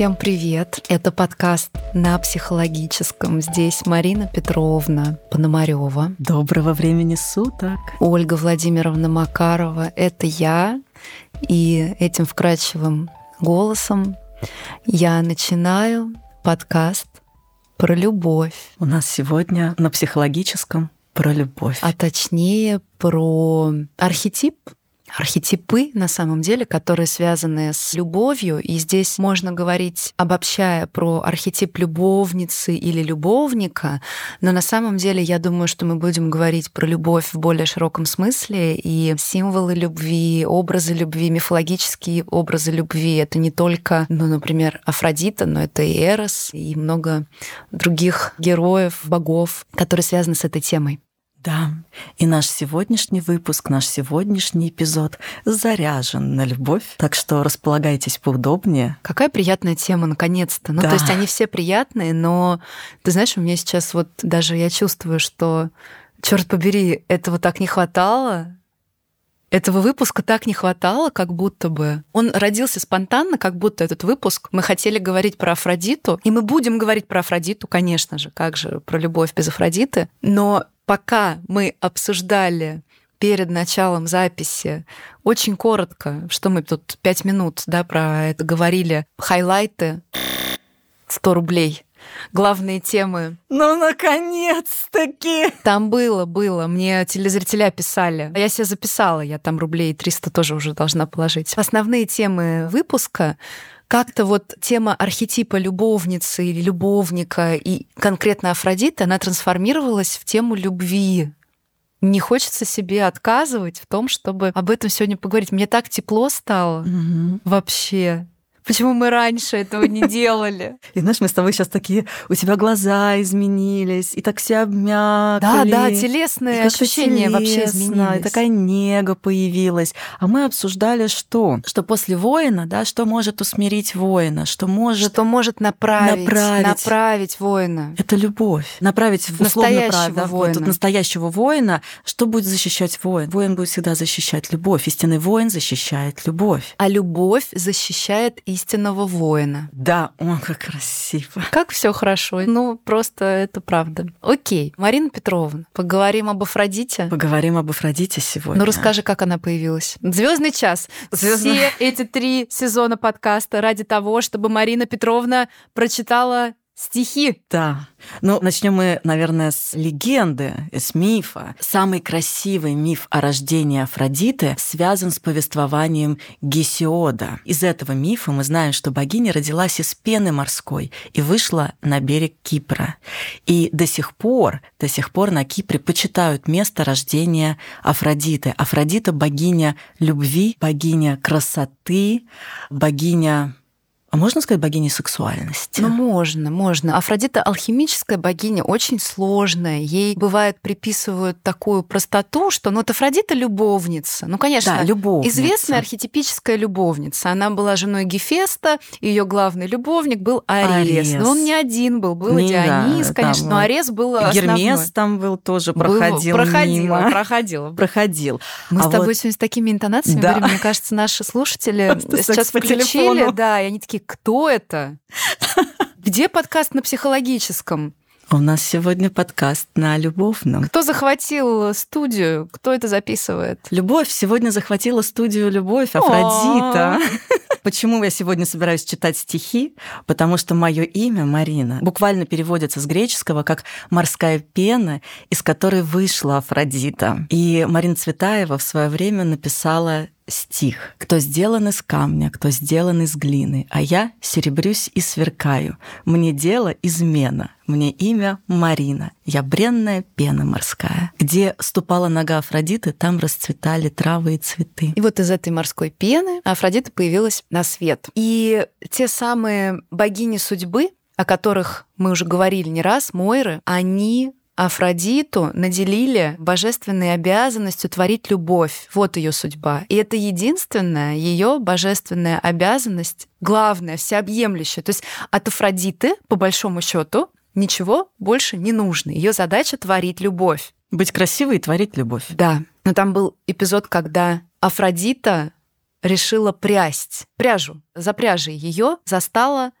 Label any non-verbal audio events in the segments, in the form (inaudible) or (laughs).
Всем привет! Это подкаст на психологическом. Здесь Марина Петровна Пономарева. Доброго времени суток. Ольга Владимировна Макарова. Это я. И этим вкрадчивым голосом я начинаю подкаст про любовь. У нас сегодня на психологическом про любовь. А точнее про архетип архетипы, на самом деле, которые связаны с любовью. И здесь можно говорить, обобщая про архетип любовницы или любовника, но на самом деле я думаю, что мы будем говорить про любовь в более широком смысле, и символы любви, образы любви, мифологические образы любви — это не только, ну, например, Афродита, но это и Эрос, и много других героев, богов, которые связаны с этой темой. Да, и наш сегодняшний выпуск, наш сегодняшний эпизод заряжен на любовь, так что располагайтесь поудобнее. Какая приятная тема, наконец-то. Ну, да. то есть они все приятные, но ты знаешь, у меня сейчас вот даже я чувствую, что, черт побери, этого так не хватало, этого выпуска так не хватало, как будто бы. Он родился спонтанно, как будто этот выпуск. Мы хотели говорить про Афродиту, и мы будем говорить про Афродиту, конечно же, как же про любовь без Афродиты. Но пока мы обсуждали перед началом записи очень коротко, что мы тут пять минут да, про это говорили, хайлайты 100 рублей главные темы. Ну, наконец-таки! Там было, было. Мне телезрителя писали. Я себе записала, я там рублей 300 тоже уже должна положить. Основные темы выпуска как-то вот тема архетипа любовницы или любовника и конкретно Афродиты, она трансформировалась в тему любви. Не хочется себе отказывать в том, чтобы об этом сегодня поговорить. Мне так тепло стало угу. вообще. Почему мы раньше этого не (laughs) делали? И знаешь, мы с тобой сейчас такие, у тебя глаза изменились, и так все обмякли. Да, да, телесные ощущения телесно, вообще изменились. И такая нега появилась. А мы обсуждали что? Что после воина, да, что может усмирить воина, что может... Что может направить, направить, направить воина. Это любовь. Направить в условно настоящего воина. Вот, настоящего воина. Что будет защищать воин? Воин будет всегда защищать любовь. Истинный воин защищает любовь. А любовь защищает истинного воина. Да, он как красиво. Как все хорошо. Ну, просто это правда. Окей. Марина Петровна, поговорим об Афродите. Поговорим об Афродите сегодня. Ну, расскажи, как она появилась. Звездный час. Звездный... Все эти три сезона подкаста ради того, чтобы Марина Петровна прочитала стихи. Да. Ну, начнем мы, наверное, с легенды, с мифа. Самый красивый миф о рождении Афродиты связан с повествованием Гесиода. Из этого мифа мы знаем, что богиня родилась из пены морской и вышла на берег Кипра. И до сих пор, до сих пор на Кипре почитают место рождения Афродиты. Афродита — богиня любви, богиня красоты, богиня а можно сказать богиня сексуальности? Ну, можно, можно. Афродита алхимическая богиня, очень сложная. Ей, бывает, приписывают такую простоту, что, ну, вот Афродита любовница. Ну, конечно, да, любовница. известная архетипическая любовница. Она была женой Гефеста, ее главный любовник был Арес. Арес. Но он не один был, был не, Дионис, да, конечно, но Арес был основной. Гермес там был тоже, проходил был, проходил, мимо. проходил. Проходил. Мы а с тобой вот... сегодня с такими интонациями да. говорим, мне кажется, наши слушатели (laughs) сейчас включили, да, и они такие, кто это? (laughs) Где подкаст на психологическом? У нас сегодня подкаст на любовном. Кто захватил студию? Кто это записывает? Любовь. Сегодня захватила студию Любовь, Афродита. (laughs) Почему я сегодня собираюсь читать стихи? Потому что мое имя Марина буквально переводится с греческого как «морская пена», из которой вышла Афродита. И Марина Цветаева в свое время написала стих. «Кто сделан из камня, кто сделан из глины, а я серебрюсь и сверкаю. Мне дело измена, мне имя Марина, я бренная пена морская». Где ступала нога Афродиты, там расцветали травы и цветы. И вот из этой морской пены Афродита появилась на свет. И те самые богини судьбы, о которых мы уже говорили не раз, Мойры, они Афродиту наделили божественной обязанностью творить любовь. Вот ее судьба. И это единственная ее божественная обязанность, главная, всеобъемлющая. То есть от Афродиты, по большому счету, ничего больше не нужно. Ее задача творить любовь. Быть красивой и творить любовь. Да. Но там был эпизод, когда Афродита решила прясть пряжу. За пряжей ее застала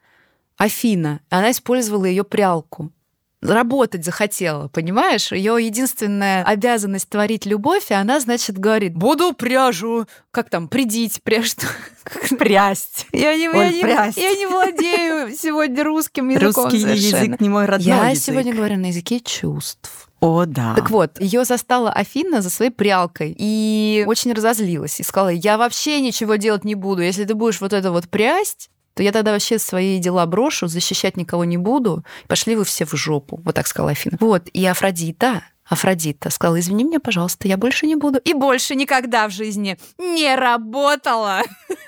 Афина. Она использовала ее прялку работать захотела, понимаешь? Ее единственная обязанность творить любовь, и она, значит, говорит, буду пряжу, как там, придить, пряжь, (laughs) прясть. Я не, Оль, я, прясть. Не, я не владею сегодня русским языком Русский совершенно. язык не мой родной Я язык. сегодня говорю на языке чувств. О, да. Так вот, ее застала Афина за своей прялкой и очень разозлилась и сказала, я вообще ничего делать не буду, если ты будешь вот это вот прясть, то я тогда вообще свои дела брошу, защищать никого не буду. Пошли вы все в жопу. Вот так сказала Афина. Вот, и Афродита, Афродита сказала, извини меня, пожалуйста, я больше не буду. И больше никогда в жизни не работала. (laughs)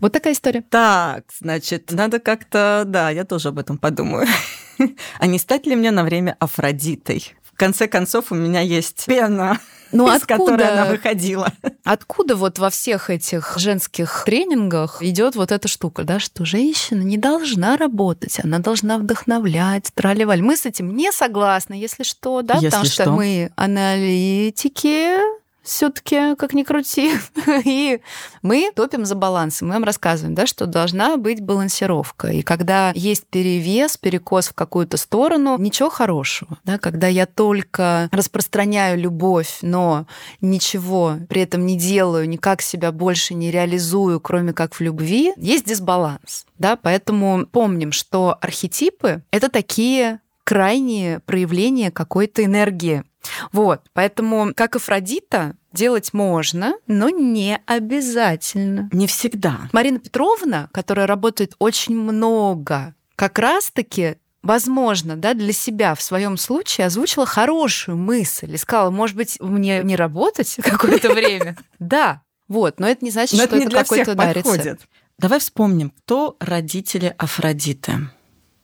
Вот такая история. Так, значит, надо как-то, да, я тоже об этом подумаю. (laughs) А не стать ли мне на время Афродитой? В конце концов, у меня есть пена ну, из откуда, которой она выходила. Откуда вот во всех этих женских тренингах идет вот эта штука, да, что женщина не должна работать, она должна вдохновлять, тролливаль. Мы с этим не согласны, если что, да, если потому что, что мы аналитики, все-таки, как ни крути. (laughs) И мы топим за баланс. Мы вам рассказываем, да, что должна быть балансировка. И когда есть перевес, перекос в какую-то сторону, ничего хорошего. Да, когда я только распространяю любовь, но ничего при этом не делаю, никак себя больше не реализую, кроме как в любви, есть дисбаланс. Да? Поэтому помним, что архетипы — это такие крайние проявления какой-то энергии. Вот, поэтому, как Афродита, делать можно, но не обязательно. Не всегда. Марина Петровна, которая работает очень много, как раз-таки возможно, да, для себя в своем случае озвучила хорошую мысль и сказала, может быть, мне не работать (laughs) какое-то время. Да, вот, но это не значит, что это какой-то да, рецепт. Давай вспомним, кто родители Афродиты.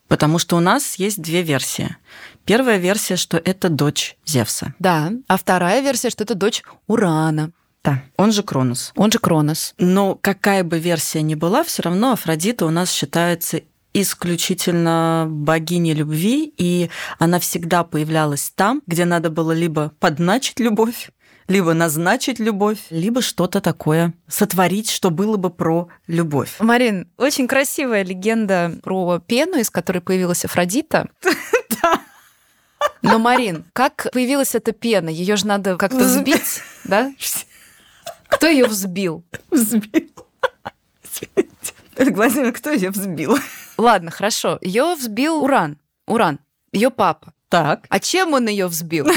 Потому что у нас есть две версии. Первая версия, что это дочь Зевса. Да. А вторая версия, что это дочь Урана. Да, он же Кронос. Он же Кронос. Но какая бы версия ни была, все равно Афродита у нас считается исключительно богиней любви, и она всегда появлялась там, где надо было либо подначить любовь, либо назначить любовь, либо что-то такое сотворить, что было бы про любовь. Марин, очень красивая легенда про пену, из которой появилась Афродита. (laughs) Да. Но, Марин, как появилась эта пена? Ее же надо как-то взбить, да? Кто ее взбил? Взбил. Глазина, кто ее взбил? Ладно, хорошо. Ее взбил Уран. Уран. Ее папа. Так. А чем он ее взбил?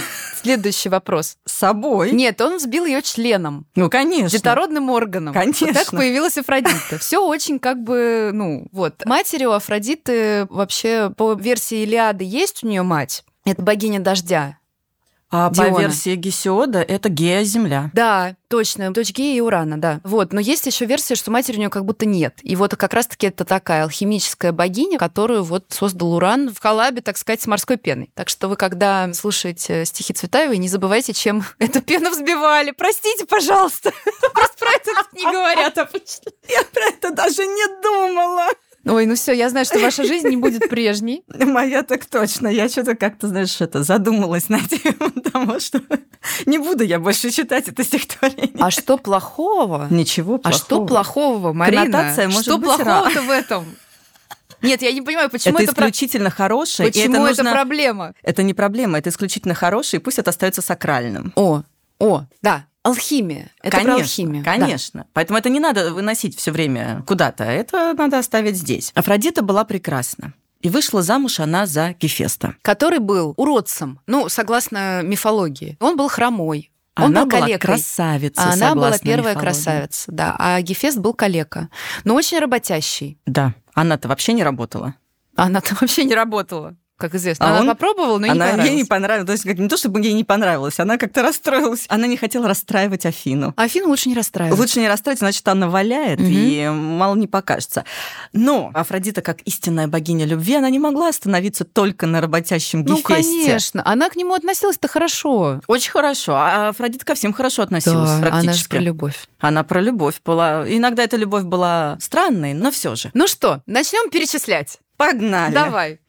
Следующий вопрос. С собой? Нет, он взбил ее членом. Ну, конечно. Детородным органом. Конечно. Вот так появилась Афродита. Все очень как бы, ну, вот. Матери у Афродиты вообще по версии Илиады есть у нее мать. Это богиня дождя. А Диона. по версии Гесиода это Гея Земля. Да, точно, дочь Гея и Урана, да. Вот, но есть еще версия, что матери у нее как будто нет. И вот как раз-таки это такая алхимическая богиня, которую вот создал Уран в коллабе, так сказать, с морской пеной. Так что вы, когда слушаете стихи Цветаевой, не забывайте, чем (laughs) эту пену взбивали. Простите, пожалуйста. (laughs) Просто про это не говорят обычно. Я про это даже не думала. Ой, ну все, я знаю, что ваша жизнь не будет прежней. (laughs) Моя так точно. Я что-то как-то, знаешь, это задумалась над тем, потому (laughs) что не буду я больше читать это стихотворение. А что плохого? Ничего плохого. А что плохого, Марина? Коннотация может что плохого-то в этом? Нет, я не понимаю, почему это, это исключительно про... хорошее. Почему это, нужно... это проблема? Это не проблема, это исключительно хорошее, и пусть это остается сакральным. О, о, да, Алхимия. Это конечно, про алхимию. Конечно. Да. Поэтому это не надо выносить все время куда-то. Это надо оставить здесь. Афродита была прекрасна. И вышла замуж она за Гефеста. Который был уродцем, ну, согласно мифологии. Он был хромой, он она был была красавица. А она была первая мифологии. красавица, да. А Гефест был калека. Но очень работящий. Да. Она-то вообще не работала. Она-то (laughs) вообще не работала как известно. А она он... попробовала, но она, не понравилось. ей не понравилось. То есть как, не то, чтобы ей не понравилось, она как-то расстроилась. Она не хотела расстраивать Афину. Афину лучше не расстраивать. Лучше не расстраивать, значит, она валяет, угу. и мало не покажется. Но Афродита, как истинная богиня любви, она не могла остановиться только на работящем Гефесте. Ну, конечно. Она к нему относилась-то хорошо. Очень хорошо. А Афродита ко всем хорошо относилась да, практически. она же про любовь. Она про любовь была. Иногда эта любовь была странной, но все же. Ну что, начнем перечислять. Погнали. Давай.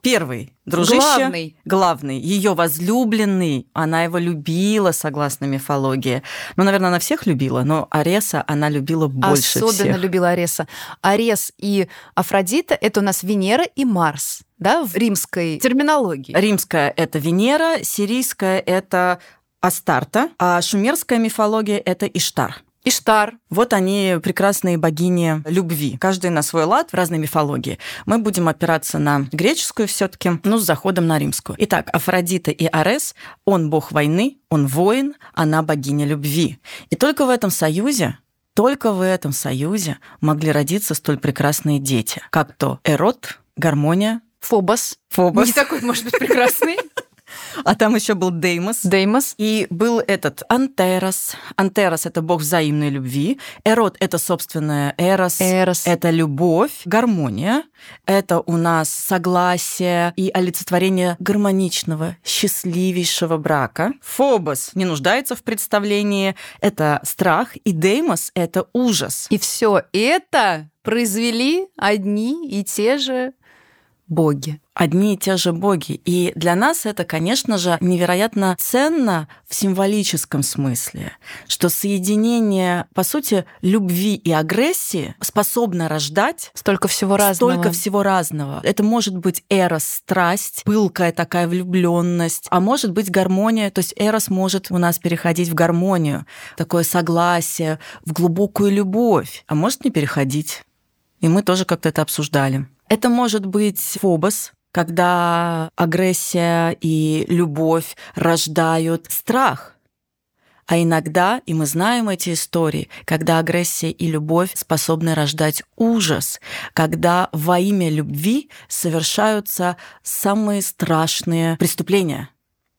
Первый дружище, Главный. главный, ее возлюбленный, она его любила, согласно мифологии. Ну, наверное, она всех любила, но Ареса она любила больше Особенно всех. любила Ареса. Арес и Афродита — это у нас Венера и Марс, да, в римской терминологии. Римская – это Венера, сирийская – это Астарта, а шумерская мифология – это Иштар. Иштар. Вот они прекрасные богини любви. Каждый на свой лад в разной мифологии. Мы будем опираться на греческую все таки ну, с заходом на римскую. Итак, Афродита и Арес, он бог войны, он воин, она богиня любви. И только в этом союзе только в этом союзе могли родиться столь прекрасные дети, как то Эрот, гармония, Фобос. Фобос. Не такой, может быть, прекрасный. (laughs) (laughs) А там еще был Деймос. Деймос. И был этот Антерос. Антерос – это бог взаимной любви. Эрот – это, собственно, Эрос. Эрос. Это любовь, гармония. Это у нас согласие и олицетворение гармоничного, счастливейшего брака. Фобос не нуждается в представлении. Это страх. И Деймос – это ужас. И все это произвели одни и те же боги. одни и те же боги. И для нас это, конечно же, невероятно ценно в символическом смысле, что соединение, по сути, любви и агрессии способно рождать Столько всего разного. Столько всего разного. Это может быть эрос, страсть, пылкая такая влюбленность, а может быть гармония. То есть эрос может у нас переходить в гармонию, такое согласие, в глубокую любовь, а может не переходить. И мы тоже как-то это обсуждали. Это может быть фобос, когда агрессия и любовь рождают страх. А иногда, и мы знаем эти истории, когда агрессия и любовь способны рождать ужас, когда во имя любви совершаются самые страшные преступления,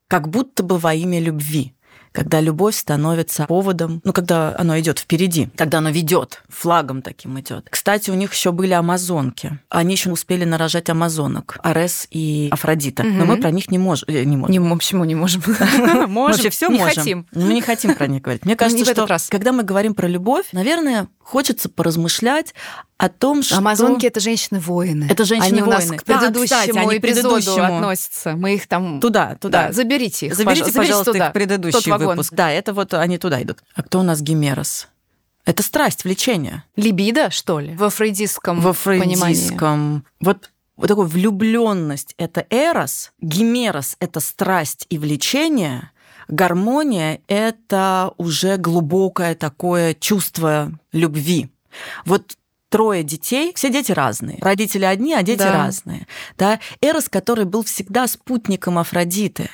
как будто бы во имя любви когда любовь становится поводом, ну, когда оно идет впереди, когда оно ведет, флагом таким идет. Кстати, у них еще были амазонки. Они еще успели нарожать амазонок, Арес и Афродита. Но мы про них не можем. Не можем. Не, почему не можем? (laughs) можем. Все не можем. хотим. Мы не хотим про них говорить. Мне кажется, Не что когда мы говорим про любовь, наверное, хочется поразмышлять о том, что... Амазонки это женщины-воины. Это женщины-воины. Они у нас к Да, предыдущему кстати, они эпизоду предыдущему. относятся. Мы их там Туда, туда. Да, заберите их. Заберите, пожалуйста, пожалуйста, туда, их предыдущий тот вагон. выпуск. Да, это вот они туда идут. А кто у нас Гимерос? Это страсть, влечение. Либидо, что ли? В афродистском В понимании. афродиском. Вот вот такой влюбленность это эрос, гимерос это страсть и влечение, гармония это уже глубокое такое чувство любви. Вот трое детей, все дети разные. Родители одни, а дети Да. разные. Да? Эрос, который был всегда спутником Афродиты,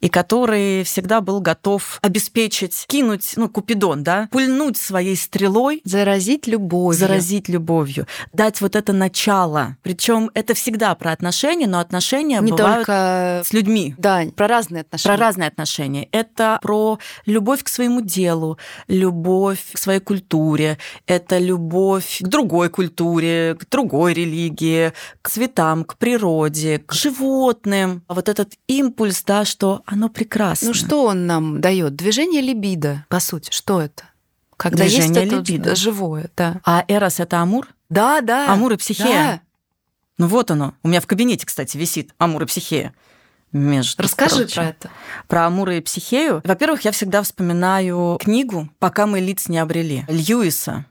и который всегда был готов обеспечить, кинуть, ну, Купидон, да, пульнуть своей стрелой Заразить любовью. заразить любовью, дать вот это начало. Причем это всегда про отношения, но отношения Не бывают только... с людьми. Да, про разные отношения. Про разные отношения. Это про любовь к своему делу, любовь к своей культуре, это любовь к другой культуре, к другой религии, к цветам, к природе, к животным. А Вот этот импульс, да, что оно прекрасно. Ну что он нам дает? Движение либидо, по сути. Что это? Когда есть Движение это либидо. живое, да. А Эрос это Амур? Да, да. Амур и Психея? Да. Ну вот оно. У меня в кабинете, кстати, висит Амур и Психея. Между Расскажи прочим. про это. Про Амура и Психею. Во-первых, я всегда вспоминаю книгу «Пока мы лиц не обрели» Льюиса.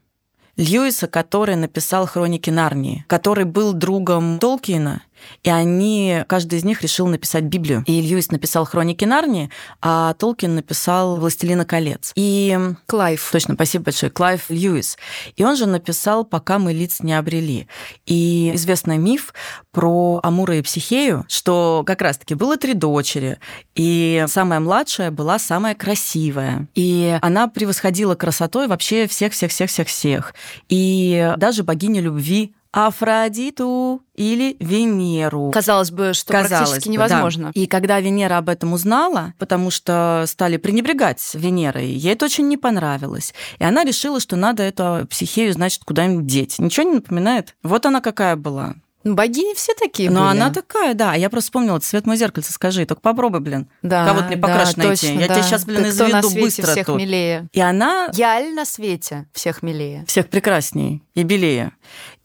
Льюиса, который написал «Хроники Нарнии», который был другом Толкиена, и они, каждый из них решил написать Библию. И Льюис написал «Хроники Нарнии», а Толкин написал «Властелина колец». И Клайв. Точно, спасибо большое. Клайв Льюис. И он же написал «Пока мы лиц не обрели». И известный миф про Амура и Психею, что как раз-таки было три дочери, и самая младшая была самая красивая. И она превосходила красотой вообще всех-всех-всех-всех-всех. И даже богиня любви Афродиту или Венеру. Казалось бы, что Казалось практически бы, невозможно. да. И когда Венера об этом узнала, потому что стали пренебрегать Венерой, ей это очень не понравилось. И она решила, что надо эту психею, значит, куда-нибудь деть. Ничего не напоминает? Вот она какая была. Ну, Богини все такие Но были. она такая, да. Я просто вспомнила, свет мой зеркальце скажи, только попробуй, блин. да, кого-то мне покрашено да, найти. точно, Я да. тебя сейчас, блин, Ты кто на изведу свете быстро всех тут. милее? И она Я аль на свете всех милее. всех прекрасней и белее.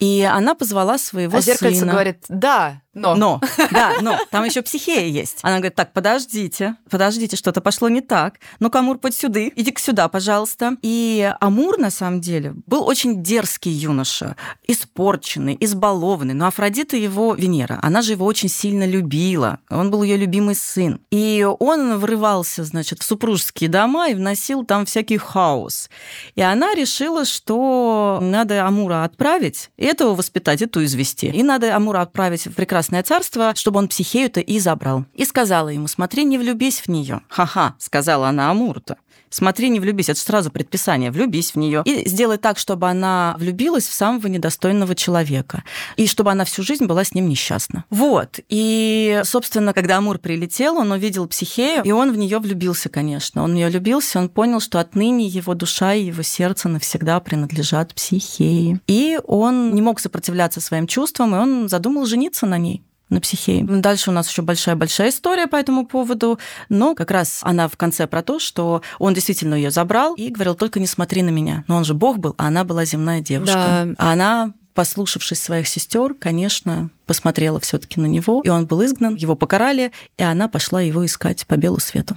И она позвала своего а зеркальце сына. говорит, да, но. Но, (laughs) да, но. Там еще психея есть. Она говорит, так, подождите, подождите, что-то пошло не так. Ну-ка, Амур, подь сюда, иди-ка сюда, пожалуйста. И Амур, на самом деле, был очень дерзкий юноша, испорченный, избалованный. Но Афродита его Венера, она же его очень сильно любила. Он был ее любимый сын. И он врывался, значит, в супружеские дома и вносил там всякий хаос. И она решила, что надо Амура отправить, и этого воспитать, эту извести. И надо Амура отправить в прекрасное царство, чтобы он психею-то и забрал. И сказала ему, смотри, не влюбись в нее. Ха-ха, сказала она Амуру-то. Смотри, не влюбись, это сразу предписание, влюбись в нее. И сделай так, чтобы она влюбилась в самого недостойного человека. И чтобы она всю жизнь была с ним несчастна. Вот. И, собственно, когда Амур прилетел, он увидел психею, и он в нее влюбился, конечно. Он в нее влюбился, он понял, что отныне его душа и его сердце навсегда принадлежат психее. И он не мог сопротивляться своим чувствам, и он задумал жениться на ней на психее. Дальше у нас еще большая-большая история по этому поводу, но как раз она в конце про то, что он действительно ее забрал и говорил, только не смотри на меня. Но он же Бог был, а она была земная девушка. Да. А она послушавшись своих сестер, конечно, посмотрела все-таки на него, и он был изгнан, его покарали, и она пошла его искать по белу свету.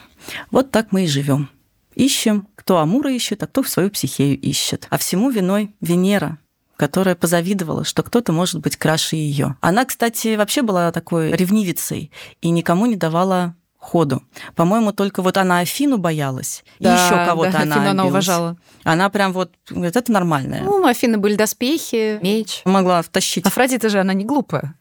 Вот так мы и живем. Ищем, кто Амура ищет, а кто свою психею ищет. А всему виной Венера, которая позавидовала, что кто-то может быть краше ее. Она, кстати, вообще была такой ревнивицей и никому не давала ходу. По-моему, только вот она Афину боялась, да, и еще кого-то да, она Афину она уважала. Она прям вот говорит, это нормальное. Ну, у Афины были доспехи, меч. Могла втащить. Афродита же, она не глупая.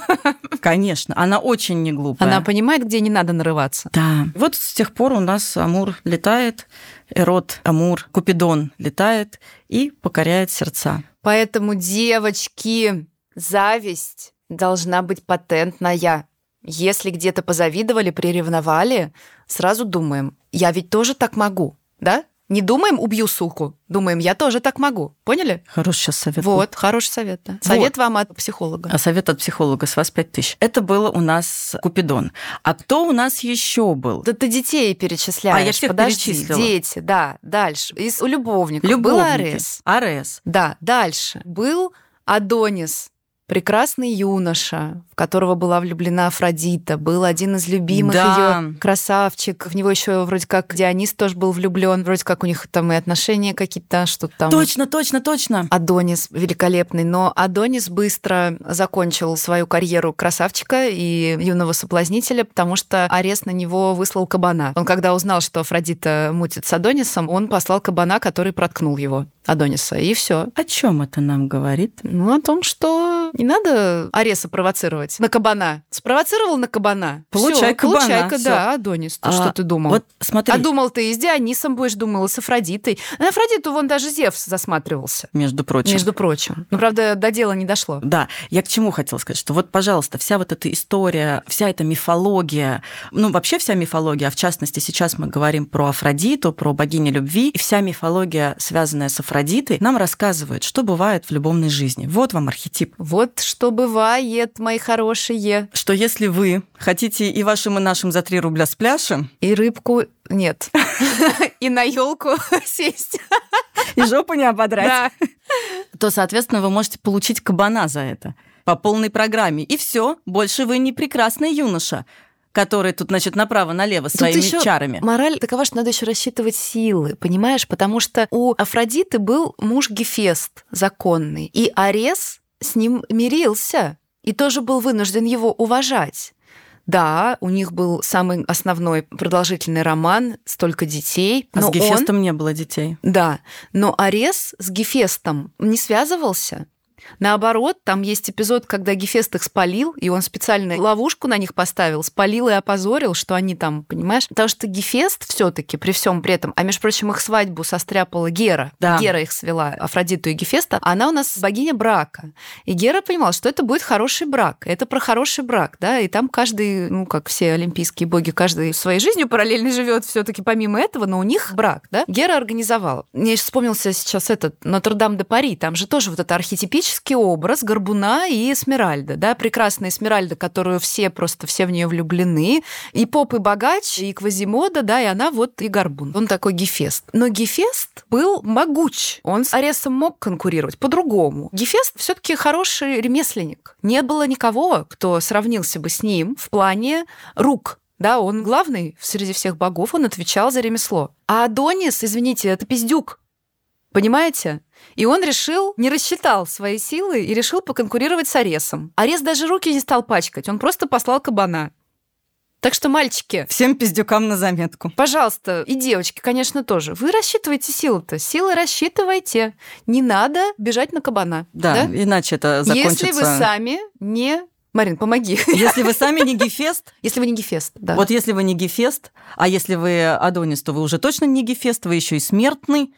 (laughs) Конечно, она очень не глупая. Она понимает, где не надо нарываться. Да. Вот с тех пор у нас Амур летает, Эрот, Амур, Купидон летает и покоряет сердца. Поэтому, девочки, зависть должна быть патентная. Если где-то позавидовали, приревновали, сразу думаем, я ведь тоже так могу, да? Не думаем, убью суку, думаем, я тоже так могу. Поняли? Хороший сейчас совет. Вот, был. хороший совет, да. Совет вот. вам от психолога. А совет от психолога с вас 5 тысяч. Это было у нас Купидон. А кто у нас еще был? Да ты детей перечисляешь. А я всех Подожди, перечислила. Дети, да, дальше. Из у любовников. Любовники. Был Арес. Арес. Да, дальше. Был Адонис прекрасный юноша, в которого была влюблена Афродита, был один из любимых да. ее красавчик. В него еще вроде как Дионис тоже был влюблен, вроде как у них там и отношения какие-то, что там. Точно, точно, точно. Адонис великолепный, но Адонис быстро закончил свою карьеру красавчика и юного соблазнителя, потому что арест на него выслал кабана. Он когда узнал, что Афродита мутит с Адонисом, он послал кабана, который проткнул его. Адониса, и все. О чем это нам говорит? Ну, о том, что не надо Ареса провоцировать на кабана. Спровоцировал на кабана. Получай Всё, кабана. Получай, да, Адонис. А, что ты думал? Вот смотри. А думал ты и с Дионисом будешь, думал, и с Афродитой. На Афродиту вон даже Зевс засматривался. Между прочим. Между прочим. Ну, правда, до дела не дошло. Да. Я к чему хотела сказать, что вот, пожалуйста, вся вот эта история, вся эта мифология, ну, вообще вся мифология, а в частности, сейчас мы говорим про Афродиту, про богиню любви, и вся мифология, связанная с Афродитой, нам рассказывает, что бывает в любовной жизни. Вот вам архетип. Вот что бывает, мои хорошие. Что если вы хотите и вашим, и нашим за 3 рубля спляшем... И рыбку нет. (laughs) И на елку (laughs) сесть. И жопу не ободрать. То, соответственно, вы можете получить кабана за это по полной программе. И все, больше вы не прекрасный юноша который тут, значит, направо-налево своими еще чарами. Мораль такова, что надо еще рассчитывать силы, понимаешь? Потому что у Афродиты был муж Гефест законный, и Арес с ним мирился и тоже был вынужден его уважать. Да, у них был самый основной продолжительный роман, столько детей. А с Гефестом он... не было детей. Да, но Арес с Гефестом не связывался. Наоборот, там есть эпизод, когда Гефест их спалил, и он специально ловушку на них поставил, спалил и опозорил, что они там, понимаешь? Потому что Гефест все таки при всем при этом, а между прочим, их свадьбу состряпала Гера. Да. Гера их свела, Афродиту и Гефеста. Она у нас богиня брака. И Гера понимала, что это будет хороший брак. Это про хороший брак, да, и там каждый, ну, как все олимпийские боги, каждый своей жизнью параллельно живет все таки помимо этого, но у них брак, да. Гера организовала. Мне вспомнился сейчас этот Нотр-Дам де Пари, там же тоже вот это архетипичное мифологический образ Горбуна и Эсмеральда, да, прекрасная Эсмеральда, которую все просто, все в нее влюблены, и поп, и богач, и Квазимода, да, и она вот и Горбун. Он такой Гефест. Но Гефест был могуч, он с Аресом мог конкурировать по-другому. Гефест все таки хороший ремесленник. Не было никого, кто сравнился бы с ним в плане рук, да, он главный среди всех богов, он отвечал за ремесло. А Адонис, извините, это пиздюк. Понимаете? И он решил, не рассчитал свои силы и решил поконкурировать с Аресом. Арес даже руки не стал пачкать, он просто послал кабана. Так что, мальчики... Всем пиздюкам на заметку. Пожалуйста, и девочки, конечно, тоже. Вы рассчитывайте силы-то. Силы рассчитывайте. Не надо бежать на кабана. Да, да? иначе это закончится... Если вы сами не Марин, помоги. Если вы сами не Гефест. (laughs) Если вы не Гефест, да. Вот если вы не Гефест, а если вы Адонис, то вы уже точно не Гефест, вы еще и смертный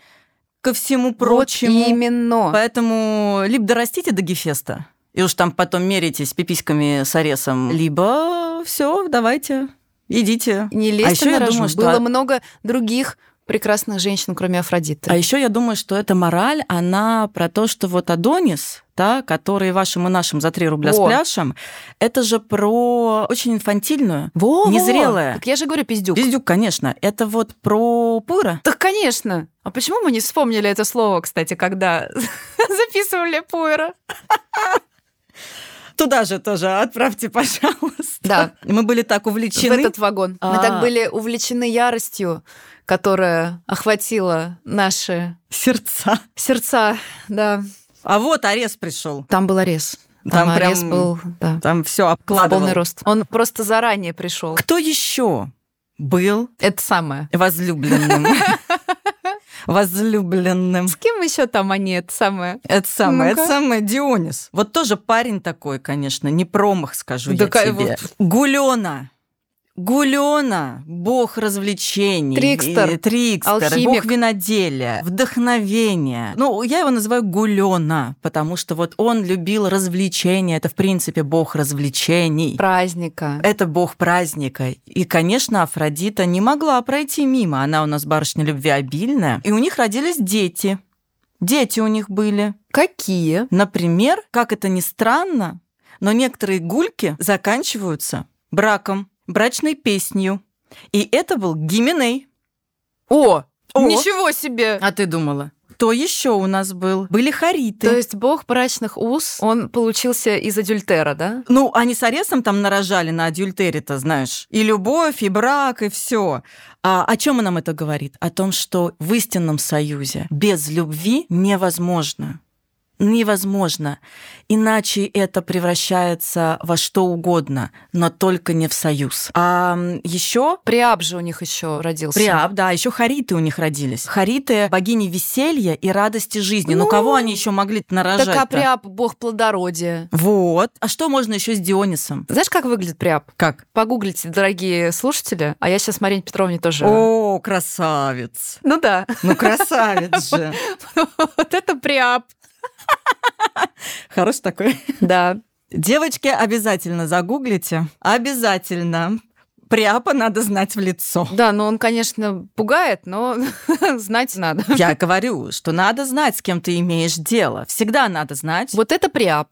ко всему прочему. Вот именно. Поэтому либо дорастите до Гефеста, и уж там потом меритесь пиписьками с Аресом, либо все, давайте, идите. Не лезьте а на я думаю, что... Было много других прекрасных женщин, кроме Афродиты. А еще я думаю, что эта мораль, она про то, что вот Адонис, да, который вашим и нашим за 3 рубля Во. с пляшем, это же про очень инфантильную, Во, незрелая. Так я же говорю пиздюк. Пиздюк, конечно. Это вот про пура. Так, конечно. А почему мы не вспомнили это слово, кстати, когда (laughs) записывали пуэра? Туда же тоже отправьте, (laughs) пожалуйста. Да. Мы были так увлечены. В этот вагон. Мы так а. были увлечены яростью, которая охватила наши... Сердца. Сердца, да. А вот арест пришел. Там был арест. Там, там арест прям, был, да. Там все обкладывал. Полный рост. Он просто заранее пришел. Кто еще был? Это самое. Возлюбленным. (laughs) возлюбленным. С кем еще там они, это самое? Это самое, это самое Дионис. Вот тоже парень такой, конечно, не промах, скажу да я тебе. Вот... Гулена. Гулена, бог развлечений, Трикстер, Трикстер алхимик. бог виноделия, вдохновения. Ну, я его называю Гулена, потому что вот он любил развлечения. Это, в принципе, бог развлечений. Праздника. Это бог праздника. И, конечно, Афродита не могла пройти мимо. Она у нас барышня любви обильная. И у них родились дети. Дети у них были. Какие? Например, как это ни странно, но некоторые гульки заканчиваются браком брачной песнью. И это был Гименей. О, О! Ничего себе! А ты думала? Кто еще у нас был? Были хариты. То есть бог брачных уз, он получился из адюльтера, да? Ну, они с Аресом там нарожали на адюльтере-то, знаешь. И любовь, и брак, и все. А о чем нам это говорит? О том, что в истинном союзе без любви невозможно невозможно. Иначе это превращается во что угодно, но только не в союз. А еще Приаб же у них еще родился. Приаб, да, еще хариты у них родились. Хариты богини веселья и радости жизни. Ну, ну кого они еще могли нарожать? Так а Приаб бог плодородия. Вот. А что можно еще с Дионисом? Знаешь, как выглядит Приаб? Как? Погуглите, дорогие слушатели. А я сейчас Марине Петровне тоже. О, красавец. Ну да. Ну красавец же. (laughs) Вот это Приаб. (laughs) Хорош такой. Да. Девочки, обязательно загуглите. Обязательно. Приапа надо знать в лицо. Да, но он, конечно, пугает, но (laughs) знать надо. Я говорю, что надо знать, с кем ты имеешь дело. Всегда надо знать. Вот это Приап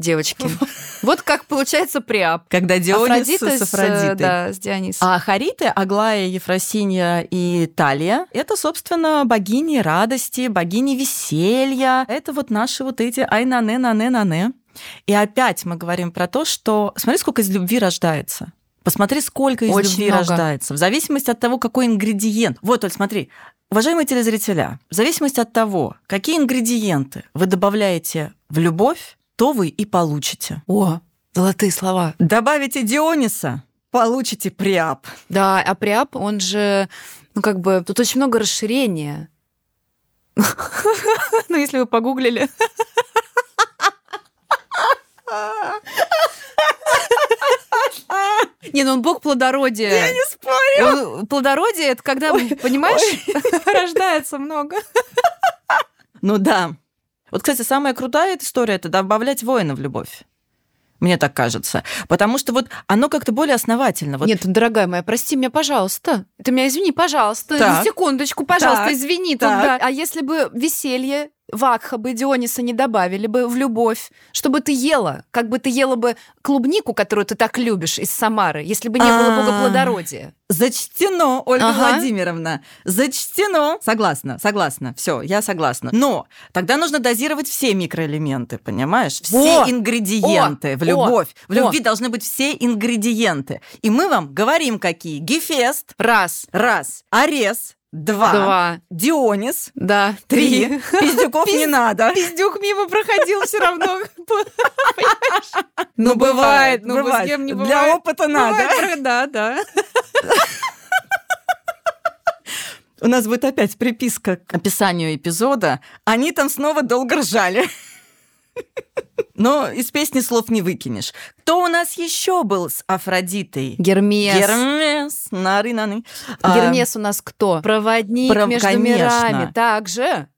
девочки. (laughs) Вот как получается приап. Когда Дионис Афродита с Афродитой. Да, с Дионисом. А Хариты, Аглая, Ефросинья и Талия – это, собственно, богини радости, богини веселья. Это вот наши вот эти айнане, нане, нане. И опять мы говорим про то, что смотри, сколько из любви рождается. Посмотри, сколько из Очень любви много. рождается. В зависимости от того, какой ингредиент. Вот, Оль, смотри. Уважаемые телезрителя, в зависимости от того, какие ингредиенты вы добавляете в любовь, то вы и получите. О, золотые слова. Добавите Диониса, получите Приап. Да, а Приап, он же, ну как бы, тут очень много расширения. (laughs) Ну, если вы погуглили. Не, ну он бог плодородия. Я не спорю. плодородие это когда, понимаешь, (laughs) рождается много. Ну да, вот, кстати, самая крутая история – это добавлять воина в любовь. Мне так кажется. Потому что вот оно как-то более основательно. Вот... Нет, дорогая моя, прости меня, пожалуйста. Ты меня извини, пожалуйста. Так. Секундочку, пожалуйста, так. извини. Так. Тогда. А если бы веселье Вакха бы Диониса не добавили бы в любовь, чтобы ты ела, как бы ты ела бы клубнику, которую ты так любишь из Самары, если бы не было А. богоплодородия. Зачтено, Ольга Ага. Владимировна. Зачтено. Согласна, согласна. Все, я согласна. Но тогда нужно дозировать все микроэлементы, понимаешь? Все О! ингредиенты О! в любовь. В О! любви должны быть все ингредиенты. И мы вам говорим, какие. Гефест. Раз, Раз. Арес. Два. два, Дионис. да, Три. Пиздюков не надо. Пиздюк мимо проходил все равно. (laughs) Ну, бывает, ну, с кем не Для бывает. опыта надо. Да, да. У нас будет опять приписка к описанию эпизода. Они там снова долго ржали. Но из песни слов не выкинешь. Кто у нас еще был с Афродитой? Гермес. Гермес. Нары-наны. А, Гермес у нас кто? Проводник Пров- между конечно. мирами. Также,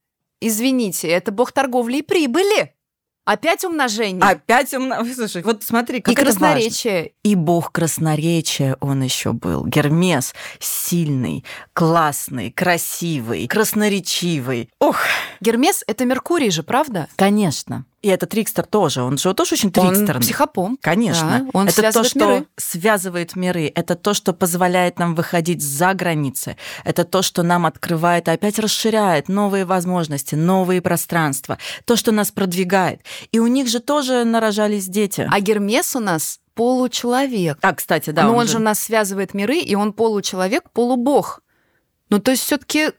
извините, это бог торговли и прибыли. Опять умножение. Опять умно. Слушай, вот смотри, как и это важно. красноречие. И бог красноречия он еще был. Гермес сильный, классный, красивый, красноречивый. Ох, Гермес — это Меркурий же, правда? конечно. И это Трикстер тоже. Он же тоже очень Он трикстерный. психопом. Конечно. Да, он это то, что миры. связывает миры. Это то, что позволяет нам выходить за границы. Это то, что нам открывает опять расширяет новые возможности, новые пространства. То, что нас продвигает. И у них же тоже нарожались дети. А Гермес у нас получеловек. А, кстати, да. Но он, же у нас связывает миры, и он получеловек, полубог. Ну, то есть все таки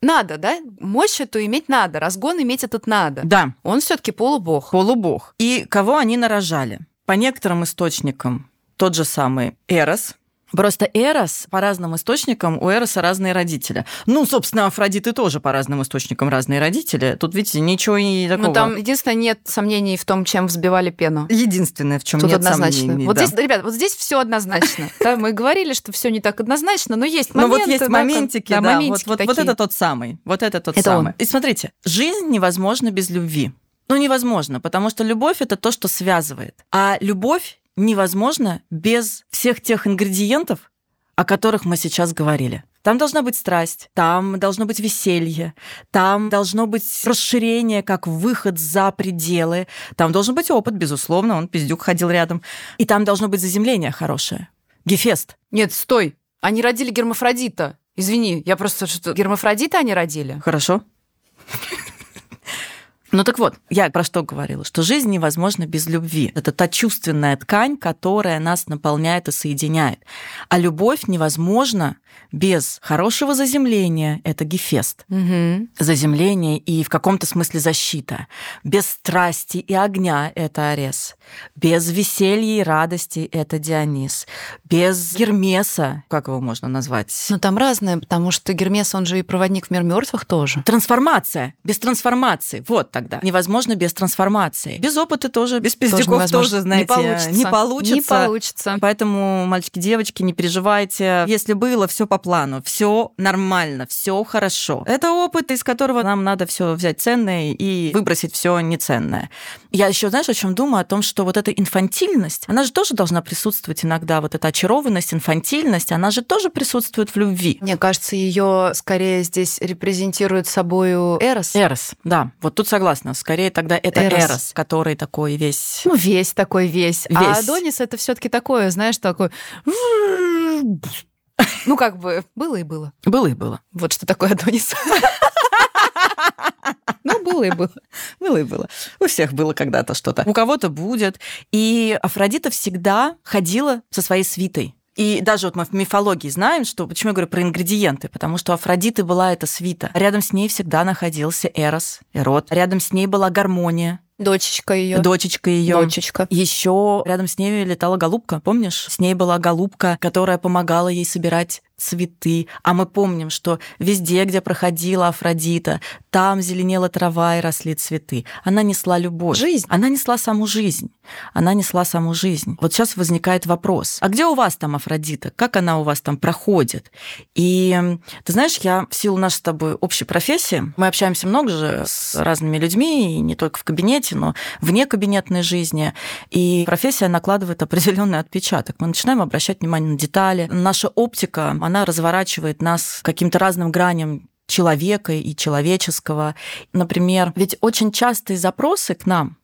надо, да? Мощь эту иметь надо, разгон иметь этот надо. Да, Он все таки полубог. полубог. И кого они нарожали? По некоторым источникам тот же самый Эрос. Просто Эрос, по разным источникам, у Эроса разные родители. Ну, собственно, Афродиты тоже по разным источникам разные родители. Тут, видите, ничего и такого... Ну, там единственное, нет сомнений в том, чем взбивали пену. Единственное, в чем Тут нет однозначно. сомнений. вот да. здесь, ребят, вот здесь все однозначно. (laughs) Да, мы говорили, что все не так однозначно, но есть Ну моменты. вот есть моментики, да, моментики вот, вот, вот такие. это тот самый, вот это тот Это самый. он. И смотрите, жизнь невозможна без любви. Ну, невозможно, потому что любовь это то, что связывает. А любовь невозможна без всех тех ингредиентов, о которых мы сейчас говорили. Там должна быть страсть, там должно быть веселье, там должно быть расширение, как выход за пределы, там должен быть опыт, безусловно, он пиздюк ходил рядом, и там должно быть заземление хорошее. Гефест. Нет, стой. Они родили гермафродита. Извини, я просто что гермафродита они родили. Хорошо. Ну так вот, я про что говорила, что жизнь невозможна без любви. Это та чувственная ткань, которая нас наполняет и соединяет. А любовь невозможна без хорошего заземления. Это гефест. Мгм. Заземление и в каком-то смысле защита. Без страсти и огня – это Арес. Без веселья и радости – это Дионис. Без Гермеса, как его можно назвать? Ну, там разное, потому что Гермес, он же и проводник в мир мертвых тоже. Трансформация. Без трансформации. Вот тогда. Невозможно без трансформации. Без опыта тоже, без пиздюков невозможно. тоже, знаете, не получится. не получится. Не получится. Поэтому, мальчики, девочки, не переживайте. Если было все по плану, все нормально, все хорошо. Это опыт, из которого нам надо все взять ценное и выбросить все неценное. Я еще, знаешь, о чем думаю? О том, что вот эта инфантильность, она же тоже должна присутствовать иногда. Вот эта очарованность, инфантильность, она же тоже присутствует в любви. Мне кажется, ее скорее здесь репрезентирует собою Эрос. Эрос, да, вот тут согласна. Скорее тогда это Эрос. Эрос, который такой весь... Ну, весь такой весь. А Весь. Адонис это все-таки такое, знаешь, такой... (laughs) Ну, как бы, было и было. Было и было. Вот что такое Адонис. (laughs) Ну, было и было. Было и было. У всех было когда-то что-то. У кого-то будет. И Афродита всегда ходила со своей свитой. И даже вот мы в мифологии знаем, что... Почему я говорю про ингредиенты? Потому что у Афродиты была эта свита. Рядом с ней всегда находился Эрос, Эрот. Рядом с ней была гармония, Дочечка ее. дочечка ее. Дочечка. Еще рядом с ней летала голубка, помнишь? С ней была голубка, которая помогала ей собирать цветы. А мы помним, что везде, где проходила Афродита, там зеленела трава и росли цветы. Она несла любовь. Жизнь. Она несла саму жизнь. Она несла саму жизнь. Вот сейчас возникает вопрос. А где у вас там Афродита? Как она у вас там проходит? И ты знаешь, я в силу нашей с тобой общей профессии, мы общаемся много же с разными людьми, и не только в кабинете, но вне кабинетной жизни. И профессия накладывает определенный отпечаток. Мы начинаем обращать внимание на детали. Наша оптика, она разворачивает нас каким-то разным граням человека и человеческого. Например, ведь очень частые запросы к нам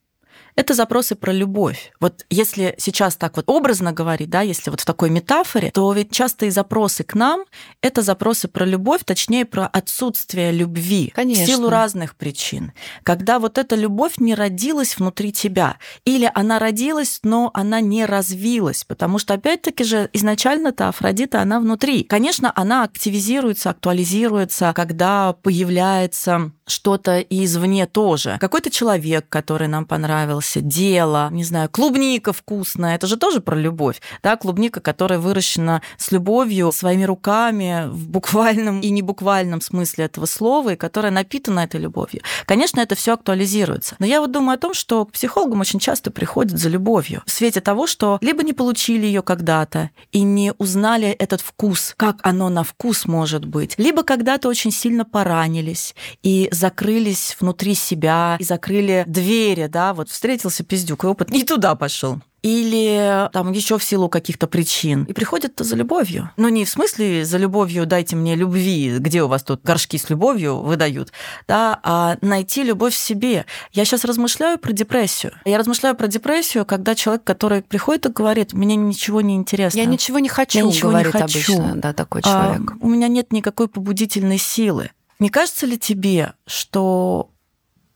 это запросы про любовь. Вот если сейчас так вот образно говорить, да, если вот в такой метафоре, то ведь частые запросы к нам — это запросы про любовь, точнее, про отсутствие любви. Конечно. В силу разных причин. Когда вот эта любовь не родилась внутри тебя, или она родилась, но она не развилась, потому что, опять-таки же, изначально-то Афродита, она внутри. Конечно, она активизируется, актуализируется, когда появляется что-то извне тоже. Какой-то человек, который нам понравился, дело, не знаю, клубника вкусная, это же тоже про любовь, да, клубника, которая выращена с любовью, своими руками, в буквальном и не буквальном смысле этого слова, и которая напитана этой любовью. Конечно, это все актуализируется. Но я вот думаю о том, что к психологам очень часто приходят за любовью. В свете того, что либо не получили ее когда-то и не узнали этот вкус, как оно на вкус может быть, либо когда-то очень сильно поранились и закрылись внутри себя и закрыли двери, да, вот встретился пиздюк, и опыт не туда пошел или там еще в силу каких-то причин. И приходят за любовью. Но не в смысле за любовью дайте мне любви, где у вас тут горшки с любовью выдают, да, а найти любовь в себе. Я сейчас размышляю про депрессию. Я размышляю про депрессию, когда человек, который приходит и говорит, мне ничего не интересно. Я ничего не хочу, Я ничего говорит не хочу. обычно, да, такой человек. А, у меня нет никакой побудительной силы. Не кажется ли тебе, что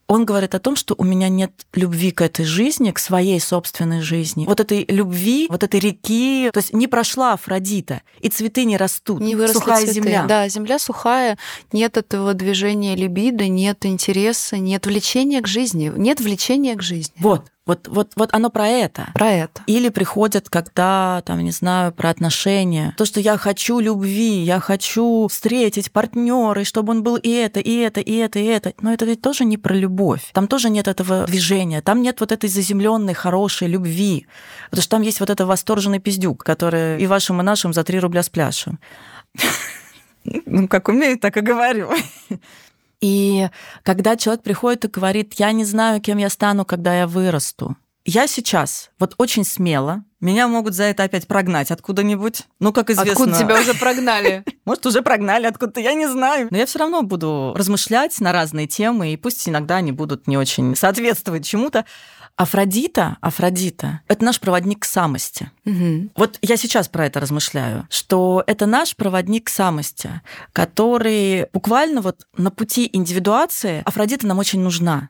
он говорит о том, что у меня нет любви к этой жизни, к своей собственной жизни. Вот этой любви, вот этой реки, то есть не прошла Афродита, и цветы не растут, Не выросли сухая цветы. земля. Да, земля сухая, нет этого движения либидо, нет интереса, нет влечения к жизни, нет влечения к жизни. Вот, вот, вот, вот оно про это. Про это. Или приходят, когда, там, не знаю, про отношения. То, что я хочу любви, я хочу встретить партнера, и чтобы он был и это, и это, и это, и это. Но это ведь тоже не про любовь. Там тоже нет этого движения. Там нет вот этой заземленной, хорошей любви. Потому что там есть вот этот восторженный пиздюк, который и вашим, и нашим за 3 рубля с пляшем. Ну, как умею, так и говорю. И когда человек приходит и говорит, я не знаю, кем я стану, когда я вырасту. Я сейчас вот очень смело, меня могут за это опять прогнать откуда-нибудь. Ну, как известно... Откуда тебя уже прогнали? (laughs) Может, уже прогнали откуда-то, я не знаю. Но я все равно буду размышлять на разные темы, и пусть иногда они будут не очень соответствовать чему-то. Афродита, Афродита, это наш проводник к самости. Мгм. Вот я сейчас про это размышляю, что это наш проводник к самости, который буквально вот на пути индивидуации Афродита нам очень нужна.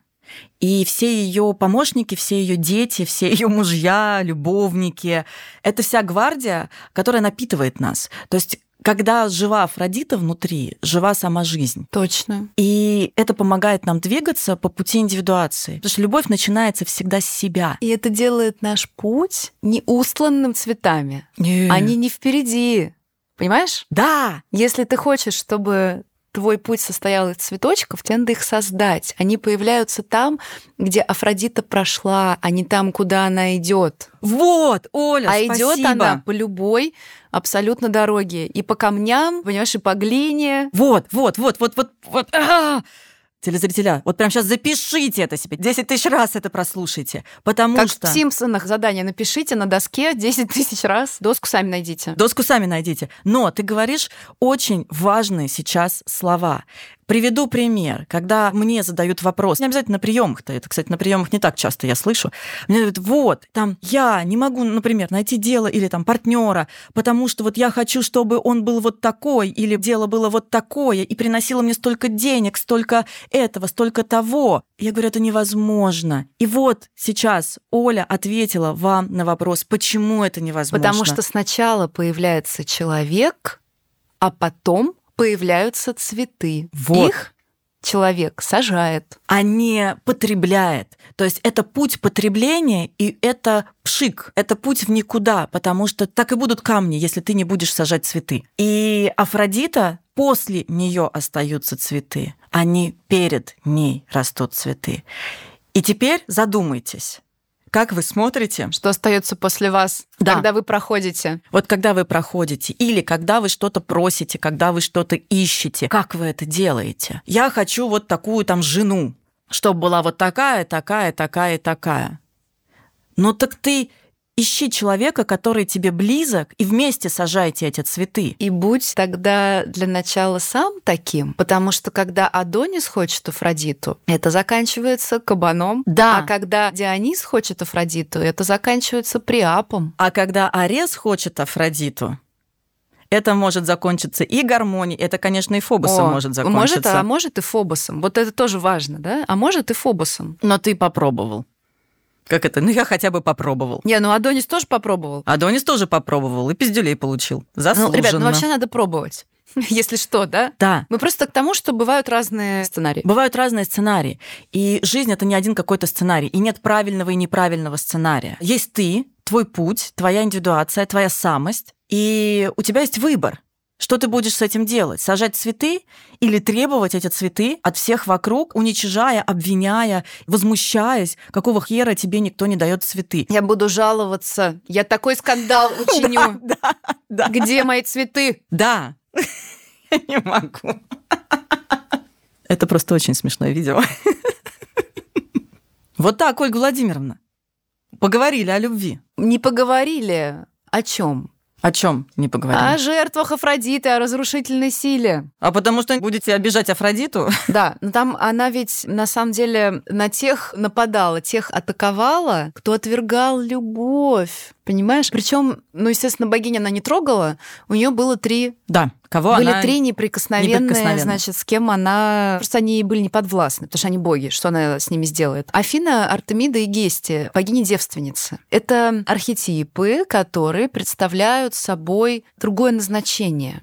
И все ее помощники, все ее дети, все ее мужья, любовники, это вся гвардия, которая напитывает нас. То есть когда жива Афродита внутри, жива сама жизнь. Точно. И это помогает нам двигаться по пути индивидуации. Потому что любовь начинается всегда с себя. И это делает наш путь не устланным цветами. Они не впереди. Понимаешь? Да, Если ты хочешь, чтобы твой путь состоял из цветочков, тебе надо их создать. Они появляются там, где Афродита прошла, а не там, куда она идет. вот, Оля, а идет спасибо. она по любой абсолютно дороге. И по камням, понимаешь, и по глине. Вот, вот, вот, вот, вот, вот. а! Телезрителя, вот прямо сейчас запишите это себе. 10 тысяч раз это прослушайте. Потому как что... в Симпсонах задание напишите на доске 10 тысяч раз. Доску сами найдите. Доску сами найдите. Но ты говоришь очень важные сейчас слова. Приведу пример. Когда мне задают вопрос, не обязательно на приемах-то, это, кстати, на приемах не так часто я слышу, мне говорят, вот, там, я не могу, например, найти дело или там партнера, потому что вот я хочу, чтобы он был вот такой, или дело было вот такое, и приносило мне столько денег, столько этого, столько того. Я говорю, это невозможно. И вот сейчас Оля ответила вам на вопрос, почему это невозможно. Потому что сначала появляется человек, а потом появляются цветы. Вот. Их человек сажает. а не потребляет. То есть это путь потребления, и это пшик, это путь в никуда, потому что так и будут камни, если ты не будешь сажать цветы. И Афродита, после нее остаются цветы, они перед ней растут цветы. И теперь задумайтесь, как вы смотрите Что остается после вас, Да. когда вы проходите? Вот когда вы проходите, или когда вы что-то просите, когда вы что-то ищете, как вы это делаете? Я хочу вот такую там жену, чтобы была вот такая, такая, такая, такая. Ну так ты ищи человека, который тебе близок, и вместе сажайте эти цветы. И будь тогда для начала сам таким, потому что когда Адонис хочет Афродиту, это заканчивается кабаном. Да. А когда Дионис хочет Афродиту, это заканчивается приапом. А когда Арес хочет Афродиту, это может закончиться и гармонией, это, конечно, и Фобосом О, может закончиться. Может, а может и Фобосом. Вот это тоже важно, да? А может и Фобосом. Но ты попробовал. Как это? Ну, я хотя бы попробовал. Не, ну Адонис тоже попробовал. Адонис тоже попробовал и пиздюлей получил. Заслуженно. Ну, ребят, ну вообще надо пробовать. (laughs) Если что, да? Да. Мы просто к тому, что бывают разные сценарии. Бывают разные сценарии. И жизнь это не один какой-то сценарий. И нет правильного и неправильного сценария. Есть ты, твой путь, твоя индивидуация, твоя самость. И у тебя есть выбор. Что ты будешь с этим делать? Сажать цветы или требовать эти цветы от всех вокруг, уничижая, обвиняя, возмущаясь, какого хера тебе никто не дает цветы? Я буду жаловаться. Я такой скандал (laughs) учиню. Где мои цветы? Да. (laughs) Я не могу. Это просто очень смешное видео. (laughs) Вот так, Ольга Владимировна. Поговорили о любви. Не поговорили о чем? О чем не поговорили? О жертвах Афродиты, о разрушительной силе. А потому что будете обижать Афродиту? (laughs) Да, но там она ведь на самом деле на тех нападала, тех атаковала, кто отвергал любовь. Понимаешь? Причем, ну, естественно, богиня она не трогала. У нее было три Да, кого были она... три неприкосновенные, неприкосновенные. значит, с кем она... Просто они были не подвластны, потому что они боги, что она с ними сделает. Афина, Артемида и Гестия, богини-девственницы. Это архетипы, которые представляют собой другое назначение.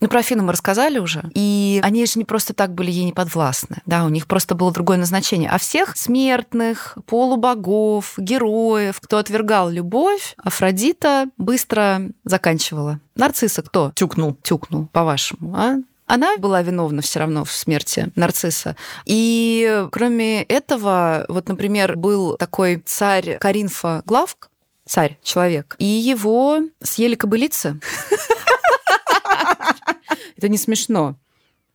Ну, про Афину мы рассказали уже. И они же не просто так были ей не подвластны. Да, у них просто было другое назначение. А всех смертных, полубогов, героев, кто отвергал любовь, Афродита быстро заканчивала. Нарцисса кто? Тюкнул. тюкнул, по-вашему, а? Она была виновна все равно в смерти нарцисса. И кроме этого, вот, например, был такой царь Каринфа Главк, царь, человек, и его съели кобылицы. (laughs) Это не смешно.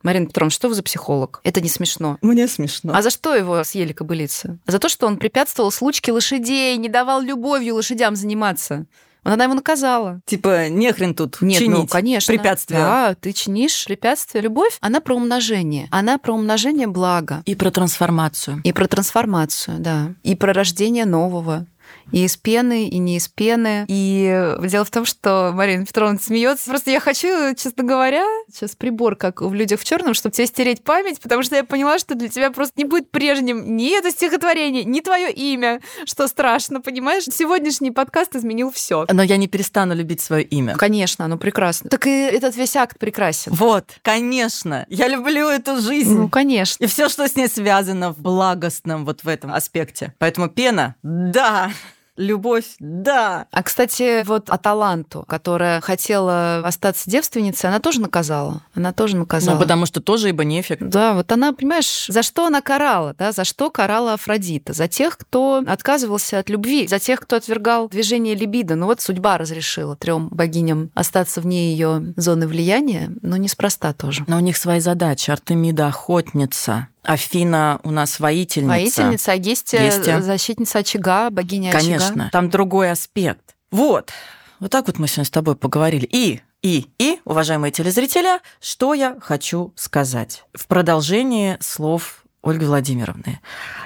Марина Петровна, что вы за психолог? Это не смешно. Мне смешно. А за что его съели кобылицы? За то, что он препятствовал случке лошадей, не давал любовью лошадям заниматься. Она его наказала. Типа, нехрен тут Нет, чинить ну, конечно. препятствия. Да, ты чинишь препятствия. Любовь, она про умножение. Она про умножение блага. И про трансформацию. И про трансформацию, да. И про рождение нового. И из пены, и не из пены. И дело в том, что Марина Петровна смеется. Просто я хочу, честно говоря, сейчас прибор, как в людях в черном, чтобы тебе стереть память, потому что я поняла, что для тебя просто не будет прежним ни это стихотворение, ни твое имя, что страшно, понимаешь? Сегодняшний подкаст изменил все. Но я не перестану любить свое имя. Конечно, оно прекрасно. Так и этот весь акт прекрасен. Вот, конечно. Я люблю эту жизнь. Ну, конечно. И все, что с ней связано в благостном вот в этом аспекте. Поэтому пена, да. Любовь, да. А, кстати, вот Аталанту, которая хотела остаться девственницей, она тоже наказала. Она тоже наказала. Ну, потому что тоже ибо нефиг. Да, вот она, понимаешь, за что она карала, да, за что карала Афродита? За тех, кто отказывался от любви, за тех, кто отвергал движение либидо. Ну вот судьба разрешила трем богиням остаться вне ее зоны влияния, но неспроста тоже. Но у них свои задачи. Артемида охотница, Афина у нас воительница. Воительница, а Гестия, Гестия. защитница очага, богиня очага. Конечно, там другой аспект. Вот, вот так вот мы сегодня с тобой поговорили. И, и, и, уважаемые телезрители, что я хочу сказать в продолжении слов Ольги Владимировны.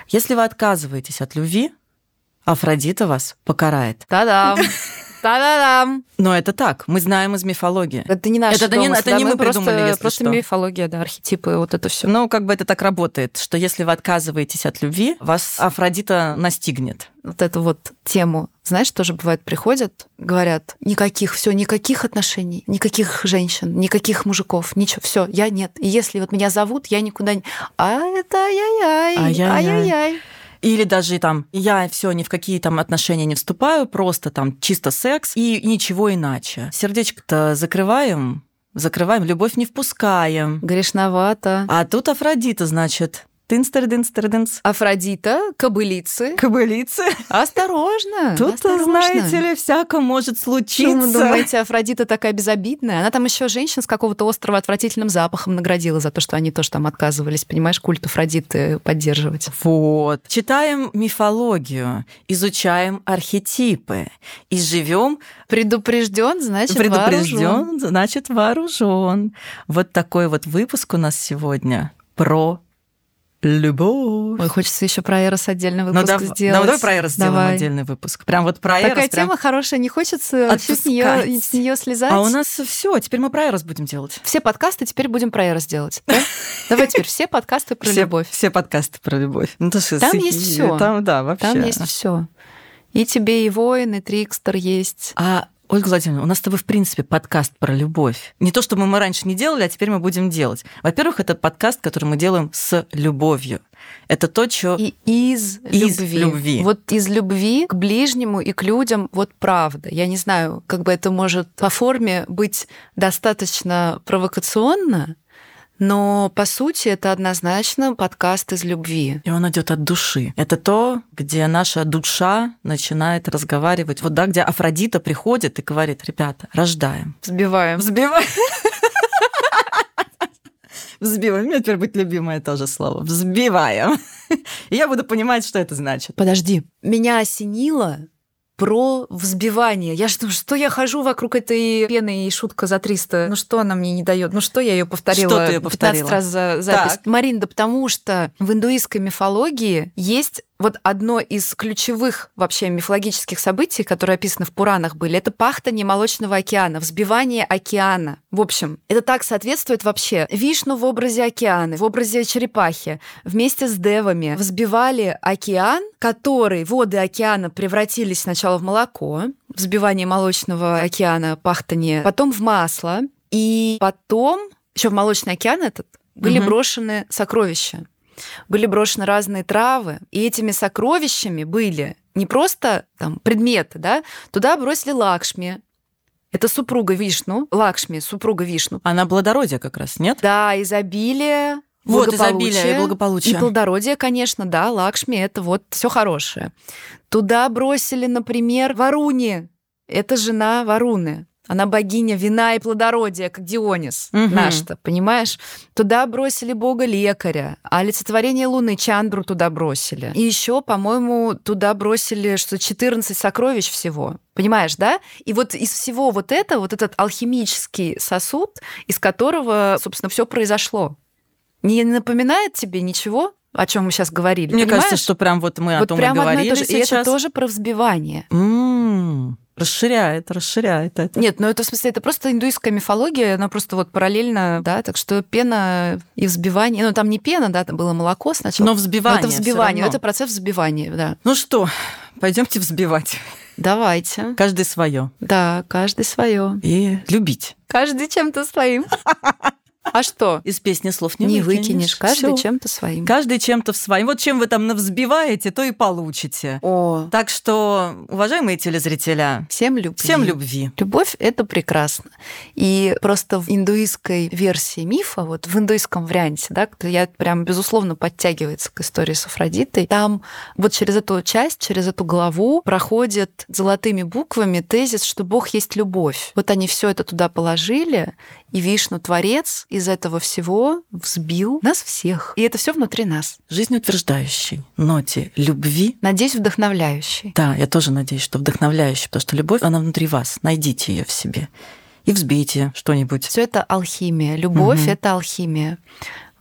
Если вы отказываетесь от любви, Афродита вас покарает. Та-дам! (laughs) Та-да-дам! Но это так, мы знаем из мифологии. Это не наш Это не- домысл, это да, не мы просто, придумали, если просто что. мифология, да, архетипы, вот это все. Ну, как бы это так работает, что если вы отказываетесь от любви, вас Афродита настигнет. вот эту вот тему, знаешь, тоже бывает, приходят, говорят, никаких, все, никаких отношений, никаких женщин, никаких мужиков, ничего, все, я нет. И если вот меня зовут, я никуда не... А это ай-яй-яй, Ай-яй-яй. Или даже там, я все ни в какие там отношения не вступаю, просто там чисто секс и ничего иначе. Сердечко-то закрываем, закрываем, любовь не впускаем. Грешновато. А тут Афродита, значит, Тынстер-дынстер-дынс. Афродита, кобылицы. Кобылицы. Осторожно. Тут, осторожно. знаете ли, всяко может случиться. Вы думаете, Афродита такая безобидная? Она там еще женщин с какого-то острова отвратительным запахом наградила за то, что они тоже там отказывались, понимаешь, культ Афродиты поддерживать. Вот. Читаем мифологию, изучаем архетипы и живем Предупрежден, значит предупрежден, вооружен. значит вооружен. Вот такой вот выпуск у нас сегодня про любовь. Ой, хочется еще про Эрос отдельный Ну, выпуск дав- сделать. давай про Эрос сделаем Давай. отдельный выпуск. Прям вот про Эрос. Такая прям- тема хорошая, не хочется вообще с нее, Отпускать. с нее слезать. А у нас все, теперь мы про Эрос будем делать. Все подкасты теперь будем про Эрос делать. да? (laughs) Давай теперь все подкасты про все, любовь. Все подкасты про любовь. Ну, Там есть всё. Там, да, вообще. Там есть все. И тебе и воин, и трикстер есть. А Ольга Владимировна, у нас с тобой, в принципе, подкаст про любовь. Не то, чтобы мы раньше не делали, а теперь мы будем делать. Во-первых, это подкаст, который мы делаем с любовью. Это то, что... И из, Из любви. любви. Вот из любви к ближнему и к людям, вот правда. Я не знаю, как бы это может по форме быть достаточно провокационно, но по сути это однозначно подкаст из любви. И он идет от души. Это то, где наша душа начинает разговаривать. Вот да, где Афродита приходит и говорит, ребята, рождаем. Взбиваем. Взбиваем. Взбиваем. У меня теперь будет любимое тоже слово. Взбиваем. И я буду понимать, что это значит. Подожди. Меня осенило про взбивание. Я же думаю, что я хожу вокруг этой пены и шутка за 300. Ну что она мне не дает? Ну что я ее повторила? Что ты 15 повторила? раз за запись. Так. Марин, да потому что в индуистской мифологии есть вот одно из ключевых вообще мифологических событий, которые описаны в Пуранах были, это пахтание молочного океана, взбивание океана. В общем, это так соответствует вообще Вишну в образе океана, в образе черепахи, вместе с девами взбивали океан, который, воды океана превратились сначала в молоко, взбивание молочного океана, пахтание, потом в масло, и потом еще в молочный океан этот были Мгм. брошены сокровища были брошены разные травы, и этими сокровищами были не просто там предметы, да, туда бросили Лакшми. Это супруга Вишну, Лакшми, супруга Вишну. Она плодородие как раз, нет? Да, изобилие, Вот, изобилие и благополучие. И плодородие, конечно, да, Лакшми это вот все хорошее. Туда бросили, например, Варуни. Это жена Варуны. Она богиня вина и плодородия, как Дионис Мгм. наш-то, понимаешь? Туда бросили бога лекаря, а олицетворение Луны Чандру туда бросили. И еще, по-моему, туда бросили, что 14 сокровищ всего. Понимаешь, да? И вот из всего вот этого, вот этот алхимический сосуд, из которого, собственно, все произошло. Не напоминает тебе ничего, о чем мы сейчас говорили? Мне понимаешь? кажется, что прям вот мы о вот том прям и одно и говорили то же. И это сейчас. тоже про взбивание. М, Расширяет, расширяет это. Нет, ну это в смысле, это просто индуистская мифология, она просто вот параллельно, да, так что пена и взбивание, ну там не пена, да, там было молоко сначала. Но взбивание. это всё взбивание, равно. это процесс взбивания, да. Ну что, пойдемте взбивать. Давайте. Каждый свое. Да, каждый свое. И любить. Каждый чем-то своим. (laughs) А что? Из песни слов не, Не выкинешь, каждый Всё. чем-то своим. Каждый чем-то в своем. Вот чем вы там навзбиваете, то и получите. О, Так что, уважаемые телезрителя, всем любви. всем любви. Любовь — это прекрасно. И просто в индуистской версии мифа, вот в индуистском варианте, да, я прям, безусловно, подтягивается к истории с Афродитой, там вот через эту часть, через эту главу проходит золотыми буквами тезис, что Бог есть любовь. Вот они все это туда положили, и Вишну, Творец, из этого всего взбил нас всех. И это все внутри нас. Жизнеутверждающей ноте любви. Надеюсь, вдохновляющий. Да, я тоже надеюсь, что вдохновляющей, потому что любовь, она внутри вас. Найдите ее в себе. И взбейте что-нибудь. Все это алхимия. Любовь Мгм. это алхимия.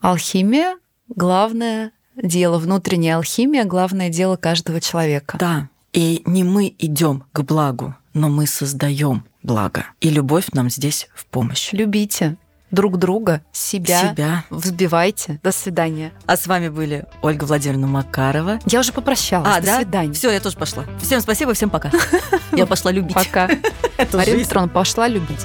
Алхимия главное дело, внутренняя алхимия главное дело каждого человека. Да. И не мы идем к благу, но мы создаем благо. И любовь нам здесь в помощь. Любите друг друга, себя, Себя. взбивайте. До свидания. А с вами были Ольга Владимировна Макарова. Я уже попрощалась. А, До да? свидания. Все, я тоже пошла. Всем спасибо, всем пока. (laughs) Я пошла любить. Пока. (laughs) Марина. Петровна пошла любить.